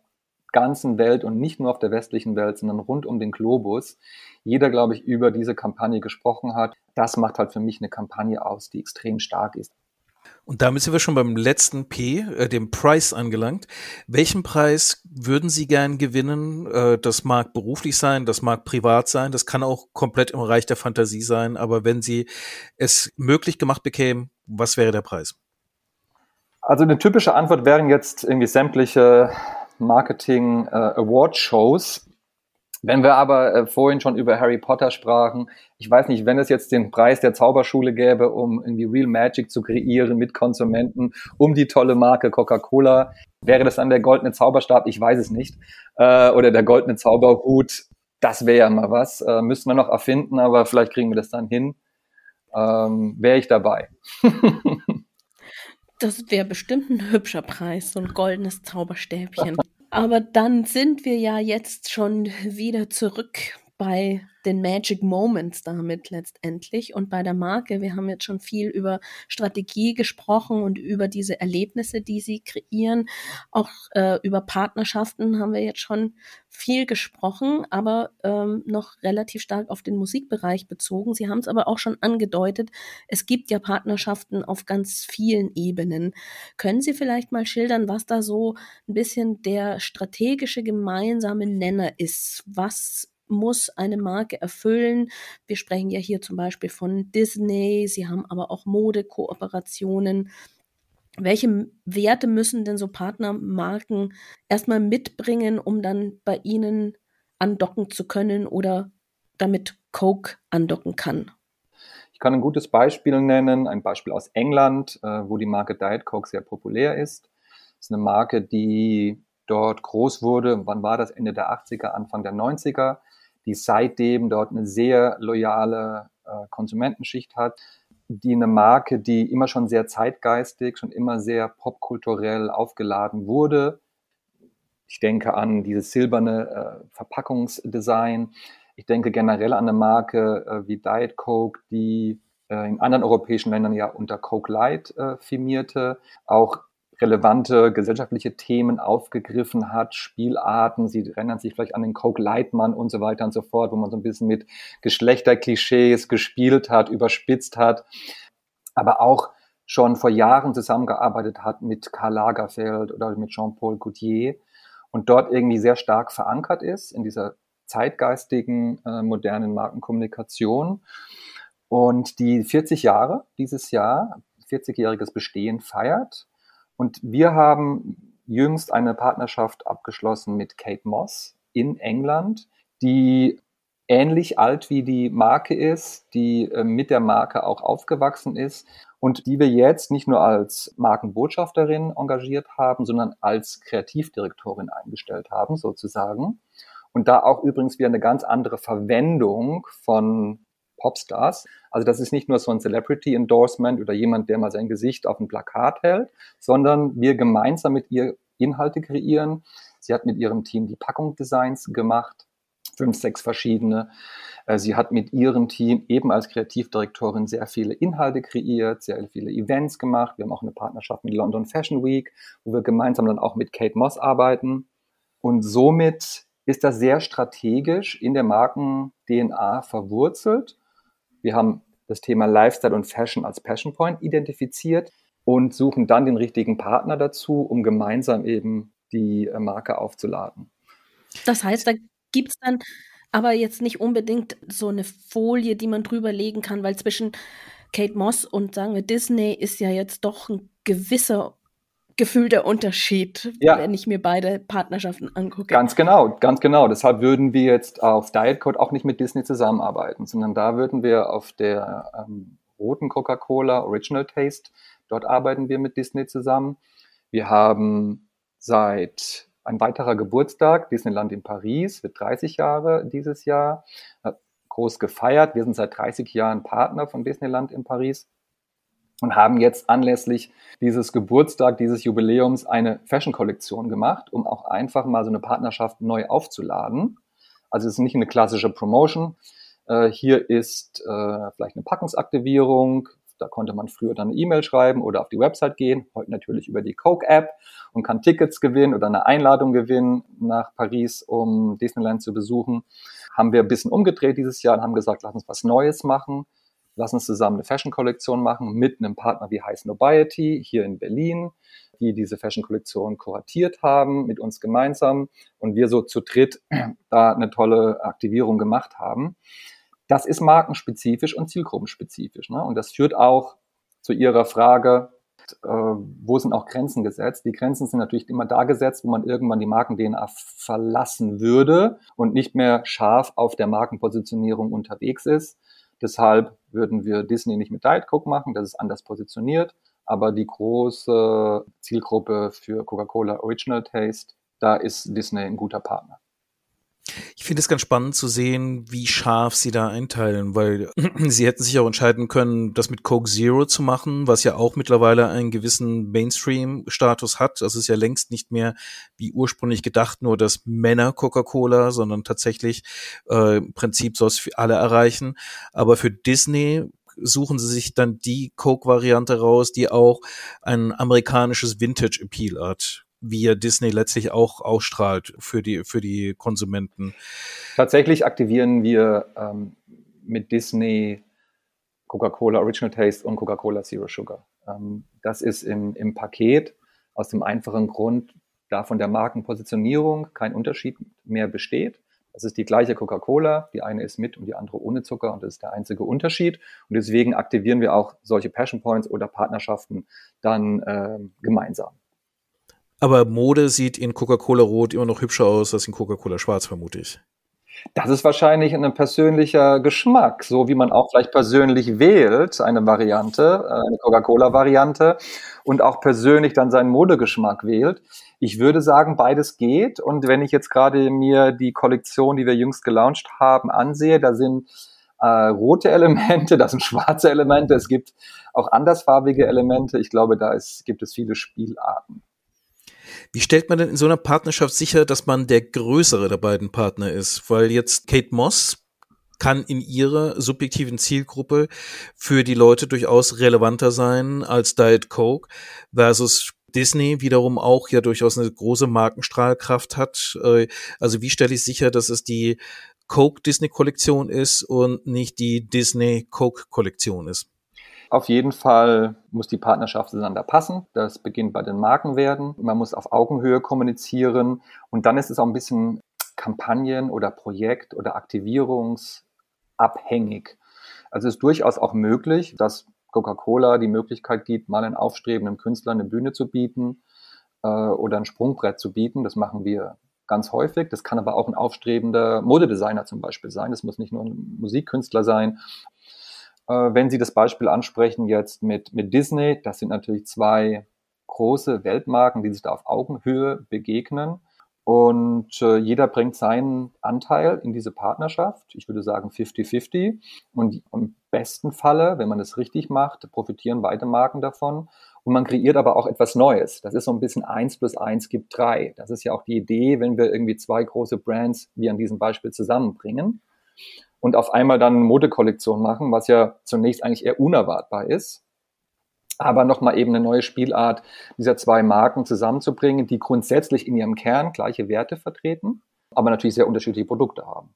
ganzen Welt und nicht nur auf der westlichen Welt, sondern rund um den Globus, jeder, glaube ich, über diese Kampagne gesprochen hat, das macht halt für mich eine Kampagne aus, die extrem stark ist. Und damit sind wir schon beim letzten P, äh, dem Preis angelangt. Welchen Preis würden Sie gern gewinnen? Äh, das mag beruflich sein, das mag privat sein, das kann auch komplett im Bereich der Fantasie sein. Aber wenn Sie es möglich gemacht bekämen, was wäre der Preis? Also eine typische Antwort wären jetzt irgendwie sämtliche Marketing äh, Award Shows. Wenn wir aber äh, vorhin schon über Harry Potter sprachen, ich weiß nicht, wenn es jetzt den Preis der Zauberschule gäbe, um irgendwie Real Magic zu kreieren mit Konsumenten, um die tolle Marke Coca-Cola, wäre das dann der goldene Zauberstab? Ich weiß es nicht. Äh, oder der goldene Zauberhut. Das wäre ja mal was. Äh, müssten wir noch erfinden, aber vielleicht kriegen wir das dann hin. Ähm, wäre ich dabei. das wäre bestimmt ein hübscher Preis, so ein goldenes Zauberstäbchen. Aber dann sind wir ja jetzt schon wieder zurück bei den Magic Moments damit letztendlich und bei der Marke. Wir haben jetzt schon viel über Strategie gesprochen und über diese Erlebnisse, die sie kreieren. Auch äh, über Partnerschaften haben wir jetzt schon viel gesprochen, aber ähm, noch relativ stark auf den Musikbereich bezogen. Sie haben es aber auch schon angedeutet, es gibt ja Partnerschaften auf ganz vielen Ebenen. Können Sie vielleicht mal schildern, was da so ein bisschen der strategische gemeinsame Nenner ist? Was muss eine Marke erfüllen. Wir sprechen ja hier zum Beispiel von Disney, sie haben aber auch Modekooperationen. Welche Werte müssen denn so Partnermarken erstmal mitbringen, um dann bei ihnen andocken zu können oder damit Coke andocken kann? Ich kann ein gutes Beispiel nennen, ein Beispiel aus England, äh, wo die Marke Diet Coke sehr populär ist. Das ist eine Marke, die dort groß wurde. Wann war das? Ende der 80er, Anfang der 90er. Die seitdem dort eine sehr loyale äh, Konsumentenschicht hat, die eine Marke, die immer schon sehr zeitgeistig, schon immer sehr popkulturell aufgeladen wurde. Ich denke an dieses silberne äh, Verpackungsdesign. Ich denke generell an eine Marke äh, wie Diet Coke, die äh, in anderen europäischen Ländern ja unter Coke Light äh, firmierte, auch relevante gesellschaftliche Themen aufgegriffen hat, Spielarten, sie erinnern sich vielleicht an den Coke Lightman und so weiter und so fort, wo man so ein bisschen mit Geschlechterklischees gespielt hat, überspitzt hat, aber auch schon vor Jahren zusammengearbeitet hat mit Karl Lagerfeld oder mit Jean-Paul Gaultier und dort irgendwie sehr stark verankert ist in dieser zeitgeistigen, äh, modernen Markenkommunikation und die 40 Jahre dieses Jahr, 40-jähriges Bestehen feiert. Und wir haben jüngst eine Partnerschaft abgeschlossen mit Kate Moss in England, die ähnlich alt wie die Marke ist, die äh, mit der Marke auch aufgewachsen ist und die wir jetzt nicht nur als Markenbotschafterin engagiert haben, sondern als Kreativdirektorin eingestellt haben, sozusagen. Und da auch übrigens wieder eine ganz andere Verwendung von Popstars. Also das ist nicht nur so ein Celebrity Endorsement oder jemand, der mal sein Gesicht auf ein Plakat hält, sondern wir gemeinsam mit ihr Inhalte kreieren. Sie hat mit ihrem Team die Packungsdesigns gemacht, fünf, sechs verschiedene. Äh, sie hat mit ihrem Team eben als Kreativdirektorin sehr viele Inhalte kreiert, sehr viele Events gemacht. Wir haben auch eine Partnerschaft mit London Fashion Week, wo wir gemeinsam dann auch mit Kate Moss arbeiten. Und somit ist das sehr strategisch in der Marken-DNA verwurzelt wir haben das Thema Lifestyle und Fashion als Passion Point identifiziert und suchen dann den richtigen Partner dazu, um gemeinsam eben die äh, Marke aufzuladen. Das heißt, da gibt es dann aber jetzt nicht unbedingt so eine Folie, die man drüber legen kann, weil zwischen Kate Moss und sagen wir Disney ist ja jetzt doch ein gewisser gefühlter Unterschied, ja. wenn ich mir beide Partnerschaften angucke. Ganz genau, ganz genau. Deshalb würden wir jetzt auf Diet Code auch nicht mit Disney zusammenarbeiten, sondern da würden wir auf der ähm, roten Coca-Cola Original Taste, dort arbeiten wir mit Disney zusammen. Wir haben seit ein weiterer Geburtstag, Disneyland in Paris, wird 30 Jahre dieses Jahr, groß gefeiert. Wir sind seit 30 Jahren Partner von Disneyland in Paris und haben jetzt anlässlich dieses Geburtstag, dieses Jubiläums eine Fashion-Kollektion gemacht, um auch einfach mal so eine Partnerschaft neu aufzuladen. Also es ist nicht eine klassische Promotion. Äh, hier ist äh, vielleicht eine Packungsaktivierung. Da konnte man früher dann eine E-Mail schreiben oder auf die Website gehen. Heute natürlich über die Coke-App und kann Tickets gewinnen oder eine Einladung gewinnen nach Paris, um Disneyland zu besuchen. Haben wir ein bisschen umgedreht dieses Jahr und haben gesagt, lass uns was Neues machen lass uns zusammen eine Fashion-Kollektion machen mit einem Partner wie High Nobiety hier in Berlin, die diese Fashion-Kollektion kuratiert haben mit uns gemeinsam und wir so zu dritt da eine tolle Aktivierung gemacht haben. Das ist markenspezifisch und zielgruppenspezifisch. Ne? Und das führt auch zu Ihrer Frage, äh, wo sind auch Grenzen gesetzt? Die Grenzen sind natürlich immer da gesetzt, wo man irgendwann die Marken-DNA verlassen würde und nicht mehr scharf auf der Markenpositionierung unterwegs ist. Deshalb würden wir Disney nicht mit Diet Coke machen, das ist anders positioniert. Aber die große Zielgruppe für Coca-Cola Original Taste, da ist Disney ein guter Partner. Ich finde es ganz spannend zu sehen, wie scharf sie da einteilen, weil sie hätten sich auch entscheiden können, das mit Coke Zero zu machen, was ja auch mittlerweile einen gewissen Mainstream-Status hat. Das ist ja längst nicht mehr wie ursprünglich gedacht, nur das Männer Coca-Cola, sondern tatsächlich äh, im Prinzip soll es für alle erreichen. Aber für Disney suchen sie sich dann die Coke-Variante raus, die auch ein amerikanisches Vintage-Appeal hat wie ja Disney letztlich auch ausstrahlt für die, für die Konsumenten. Tatsächlich aktivieren wir ähm, mit Disney Coca-Cola Original Taste und Coca-Cola Zero Sugar. Ähm, das ist im, im Paket aus dem einfachen Grund, da von der Markenpositionierung kein Unterschied mehr besteht. Das ist die gleiche Coca-Cola, die eine ist mit und die andere ohne Zucker und das ist der einzige Unterschied. Und deswegen aktivieren wir auch solche Passion Points oder Partnerschaften dann äh, gemeinsam. Aber Mode sieht in Coca-Cola Rot immer noch hübscher aus als in Coca-Cola Schwarz, vermute ich. Das ist wahrscheinlich ein persönlicher Geschmack, so wie man auch vielleicht persönlich wählt, eine Variante, äh, eine Coca-Cola-Variante und auch persönlich dann seinen Modegeschmack wählt. Ich würde sagen, beides geht. Und wenn ich jetzt gerade mir die Kollektion, die wir jüngst gelauncht haben, ansehe, da sind äh, rote Elemente, da sind schwarze Elemente, es gibt auch andersfarbige Elemente. Ich glaube, da ist, gibt es viele Spielarten. Wie stellt man denn in so einer Partnerschaft sicher, dass man der größere der beiden Partner ist? Weil jetzt Kate Moss kann in ihrer subjektiven Zielgruppe für die Leute durchaus relevanter sein als Diet Coke versus Disney wiederum auch ja durchaus eine große Markenstrahlkraft hat. Äh, also wie stelle ich sicher, dass es die Coke Disney Kollektion ist und nicht die Disney Coke Kollektion ist? Auf jeden Fall muss die Partnerschaft zueinander passen. Das beginnt bei den Markenwerten. Man muss auf Augenhöhe kommunizieren. Und dann ist es auch ein bisschen Kampagnen- oder Projekt- oder Aktivierungsabhängig. Also es ist durchaus auch möglich, dass Coca-Cola die Möglichkeit gibt, mal einen aufstrebenden Künstler eine Bühne zu bieten äh, oder ein Sprungbrett zu bieten. Das machen wir ganz häufig. Das kann aber auch ein aufstrebender Modedesigner zum Beispiel sein. Das muss nicht nur ein Musikkünstler sein. Äh, wenn Sie das Beispiel ansprechen jetzt mit, mit Disney, das sind natürlich zwei große Weltmarken, die sich da auf Augenhöhe begegnen. Und äh, jeder bringt seinen Anteil in diese Partnerschaft. Ich würde sagen 50-50. Und im besten Falle, wenn man es richtig macht, profitieren beide Marken davon. Und man kreiert aber auch etwas Neues. Das ist so ein bisschen eins plus eins gibt drei. Das ist ja auch die Idee, wenn wir irgendwie zwei große Brands wie an diesem Beispiel zusammenbringen und auf einmal dann eine Modekollektion machen, was ja zunächst eigentlich eher unerwartbar ist aber nochmal eben eine neue Spielart dieser zwei Marken zusammenzubringen, die grundsätzlich in ihrem Kern gleiche Werte vertreten, aber natürlich sehr unterschiedliche Produkte haben.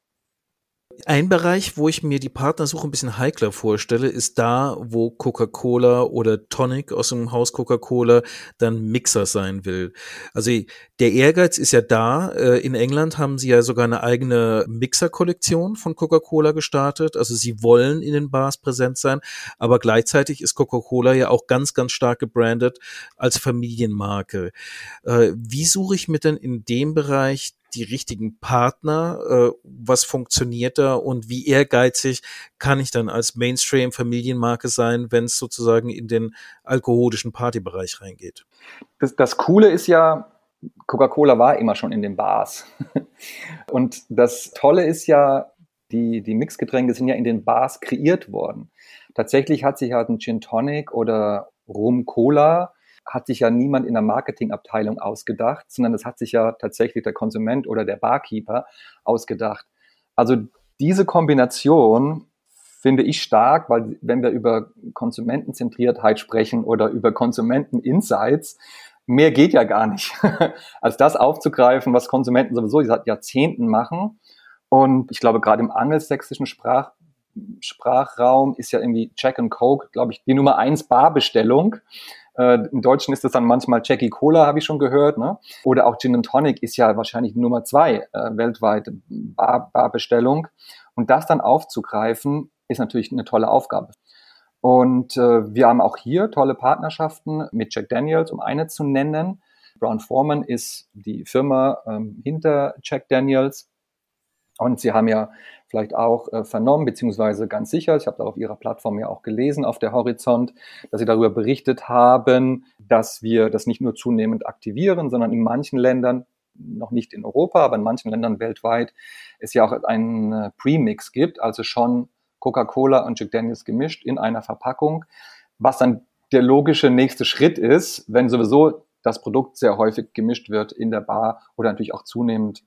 Ein Bereich, wo ich mir die Partnersuche ein bisschen heikler vorstelle, ist da, wo Coca-Cola oder Tonic aus dem Haus Coca-Cola dann Mixer sein will. Also der Ehrgeiz ist ja da. Äh, in England haben sie ja sogar eine eigene Mixer-Kollektion von Coca-Cola gestartet. Also sie wollen in den Bars präsent sein, aber gleichzeitig ist Coca-Cola ja auch ganz, ganz stark gebrandet als Familienmarke. Äh, wie suche ich mir denn in dem Bereich die richtigen Partner? Äh, was funktioniert da und wie ehrgeizig kann ich dann als Mainstream-Familienmarke sein, wenn es sozusagen in den alkoholischen Partybereich reingeht? Das, das Coole ist ja, Coca-Cola war immer schon in den Bars. Und das Tolle ist ja, die, die Mixgetränke sind ja in den Bars kreiert worden. Tatsächlich hat sich halt ein Gin Tonic oder Rum Cola hat sich ja niemand in der Marketingabteilung ausgedacht, sondern das hat sich ja tatsächlich der Konsument oder der Barkeeper ausgedacht. Also diese Kombination finde ich stark, weil wenn wir über Konsumentenzentriertheit sprechen oder über Konsumenteninsights, mehr geht ja gar nicht, als das aufzugreifen, was Konsumenten sowieso seit Jahrzehnten machen. Und ich glaube, gerade im angelsächsischen Sprach, Sprachraum ist ja irgendwie Jack and Coke, glaube ich, die Nummer eins Barbestellung. Äh, Im Deutschen ist es dann manchmal Jackie Cola, habe ich schon gehört. Ne? Oder auch Gin and Tonic ist ja wahrscheinlich Nummer zwei äh, weltweit Bar Barbestellung. Und das dann aufzugreifen, ist natürlich eine tolle Aufgabe. Und äh, wir haben auch hier tolle Partnerschaften mit Jack Daniels, um eine zu nennen. Brown Foreman ist die Firma ähm, hinter Jack Daniels. Und sie haben ja vielleicht auch äh, vernommen, beziehungsweise ganz sicher, ich habe da auf ihrer Plattform ja auch gelesen, auf der Horizont, dass sie darüber berichtet haben, dass wir das nicht nur zunehmend aktivieren, sondern in manchen Ländern, noch nicht in Europa, aber in manchen Ländern weltweit, es ja auch einen äh, Premix gibt, also schon Coca-Cola und Jack Daniels gemischt in einer Verpackung, was dann der logische nächste Schritt ist, wenn sowieso das Produkt sehr häufig gemischt wird in der Bar oder natürlich auch zunehmend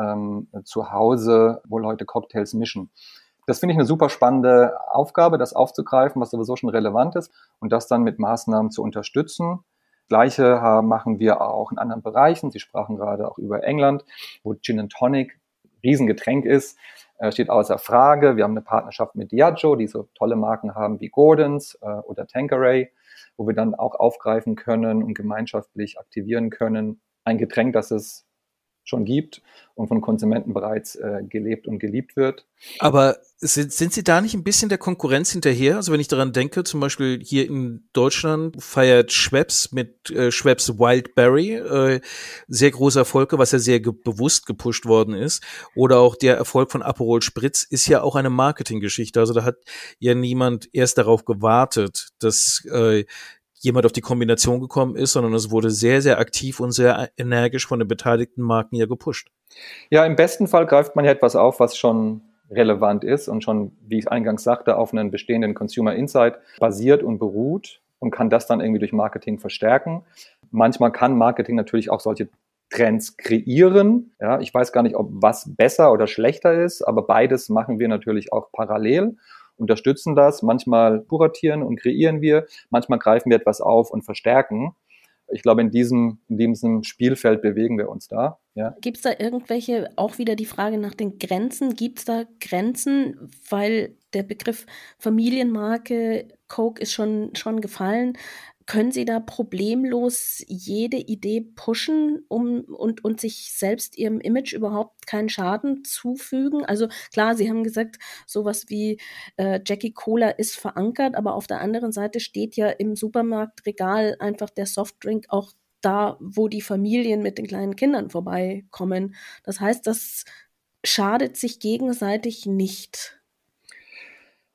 ähm, zu Hause, wo Leute Cocktails mischen. Das finde ich eine super spannende Aufgabe, das aufzugreifen, was sowieso schon relevant ist und das dann mit Maßnahmen zu unterstützen. Gleiche machen wir auch in anderen Bereichen. Sie sprachen gerade auch über England, wo Gin and Tonic Riesengetränk ist, äh, steht außer Frage. Wir haben eine Partnerschaft mit Diageo, die so tolle Marken haben wie Gordons äh, oder Tanqueray, wo wir dann auch aufgreifen können und gemeinschaftlich aktivieren können. Ein Getränk, das es schon gibt und von Konsumenten bereits äh, gelebt und geliebt wird. Aber sind, sind Sie da nicht ein bisschen der Konkurrenz hinterher? Also wenn ich daran denke, zum Beispiel hier in Deutschland feiert Schweppes mit äh, Schweppes Wildberry äh, sehr große Erfolge, was ja sehr ge bewusst gepusht worden ist. Oder auch der Erfolg von Aperol Spritz ist ja auch eine Marketinggeschichte. Also da hat ja niemand erst darauf gewartet, dass äh, jemand auf die Kombination gekommen ist, sondern es wurde sehr, sehr aktiv und sehr energisch von den beteiligten Marken ja gepusht. Ja, im besten Fall greift man ja etwas auf, was schon relevant ist und schon, wie ich eingangs sagte, auf einen bestehenden Consumer Insight basiert und beruht und kann das dann irgendwie durch Marketing verstärken. Manchmal kann Marketing natürlich auch solche Trends kreieren. Ja, ich weiß gar nicht, ob was besser oder schlechter ist, aber beides machen wir natürlich auch parallel, unterstützen das. Manchmal kuratieren und kreieren wir, manchmal greifen wir etwas auf und verstärken. Ich glaube, in diesem, in diesem Spielfeld bewegen wir uns da. Ja. Gibt es da irgendwelche, auch wieder die Frage nach den Grenzen, gibt es da Grenzen, weil der Begriff Familienmarke Coke ist schon, schon gefallen. Können Sie da problemlos jede Idee pushen um, und, und sich selbst Ihrem Image überhaupt keinen Schaden zufügen? Also klar, Sie haben gesagt, sowas wie äh, Jackie Cola ist verankert, aber auf der anderen Seite steht ja im Supermarktregal einfach der Softdrink auch da, wo die Familien mit den kleinen Kindern vorbeikommen. Das heißt, das schadet sich gegenseitig nicht.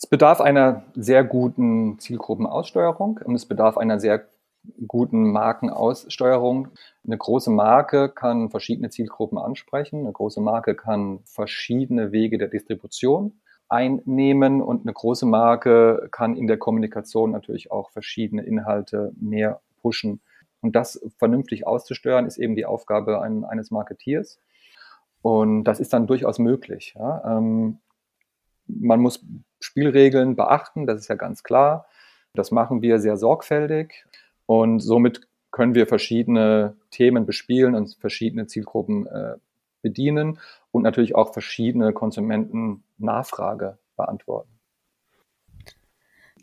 Es bedarf einer sehr guten Zielgruppenaussteuerung und es bedarf einer sehr guten Markenaussteuerung. Eine große Marke kann verschiedene Zielgruppen ansprechen. Eine große Marke kann verschiedene Wege der Distribution einnehmen und eine große Marke kann in der Kommunikation natürlich auch verschiedene Inhalte mehr pushen. Und das vernünftig auszusteuern, ist eben die Aufgabe ein, eines Marketeers. Und das ist dann durchaus möglich. Ja. Ähm, man muss Spielregeln beachten, das ist ja ganz klar. Das machen wir sehr sorgfältig und somit können wir verschiedene Themen bespielen und verschiedene Zielgruppen äh, bedienen und natürlich auch verschiedene Konsumentennachfrage beantworten.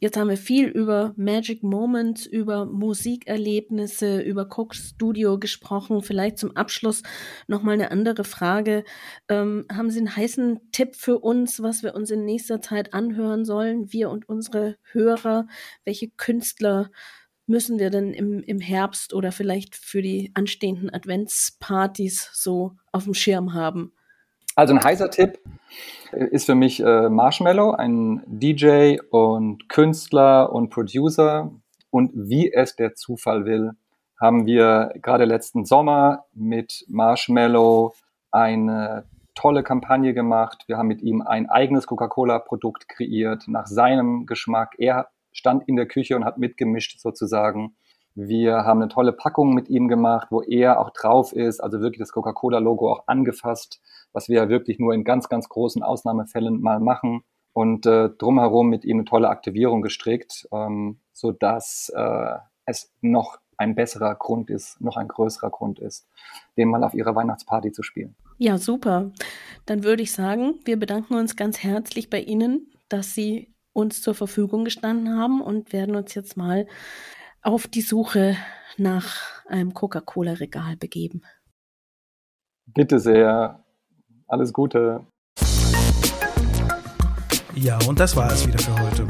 Jetzt haben wir viel über Magic Moments, über Musikerlebnisse, über Coke Studio gesprochen. Vielleicht zum Abschluss nochmal eine andere Frage. Ähm, haben Sie einen heißen Tipp für uns, was wir uns in nächster Zeit anhören sollen, wir und unsere Hörer? Welche Künstler müssen wir denn im, im Herbst oder vielleicht für die anstehenden Adventspartys so auf dem Schirm haben? Also ein heißer Tipp ist für mich äh, Marshmallow, ein DJ und Künstler und Producer. Und wie es der Zufall will, haben wir gerade letzten Sommer mit Marshmallow eine tolle Kampagne gemacht. Wir haben mit ihm ein eigenes Coca-Cola-Produkt kreiert, nach seinem Geschmack. Er stand in der Küche und hat mitgemischt sozusagen. Wir haben eine tolle Packung mit ihm gemacht, wo er auch drauf ist, also wirklich das Coca-Cola-Logo auch angefasst, was wir ja wirklich nur in ganz, ganz großen Ausnahmefällen mal machen. Und äh, drumherum mit ihm eine tolle Aktivierung gestrickt, ähm, sodass äh, es noch ein besserer Grund ist, noch ein größerer Grund ist, den mal auf ihrer Weihnachtsparty zu spielen. Ja, super. Dann würde ich sagen, wir bedanken uns ganz herzlich bei Ihnen, dass Sie uns zur Verfügung gestanden haben und werden uns jetzt mal auf die Suche nach einem Coca-Cola-Regal begeben. Bitte sehr. Alles Gute. Ja, und das war es wieder für heute.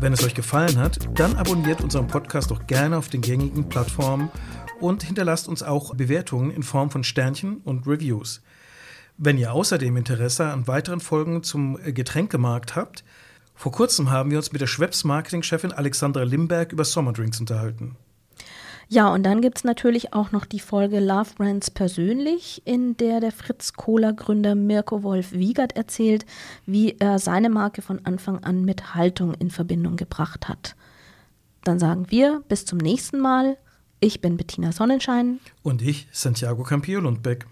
Wenn es euch gefallen hat, dann abonniert unseren Podcast doch gerne auf den gängigen Plattformen und hinterlasst uns auch Bewertungen in Form von Sternchen und Reviews. Wenn ihr außerdem Interesse an weiteren Folgen zum Getränkemarkt habt, vor kurzem haben wir uns mit der Schweppes Marketingchefin Alexandra Limberg über Sommerdrinks unterhalten. Ja, und dann gibt es natürlich auch noch die Folge Love Brands persönlich, in der der Fritz Cola Gründer Mirko Wolf Wiegert erzählt, wie er seine Marke von Anfang an mit Haltung in Verbindung gebracht hat. Dann sagen wir bis zum nächsten Mal. Ich bin Bettina Sonnenschein. Und ich, Santiago Campio Lundbeck.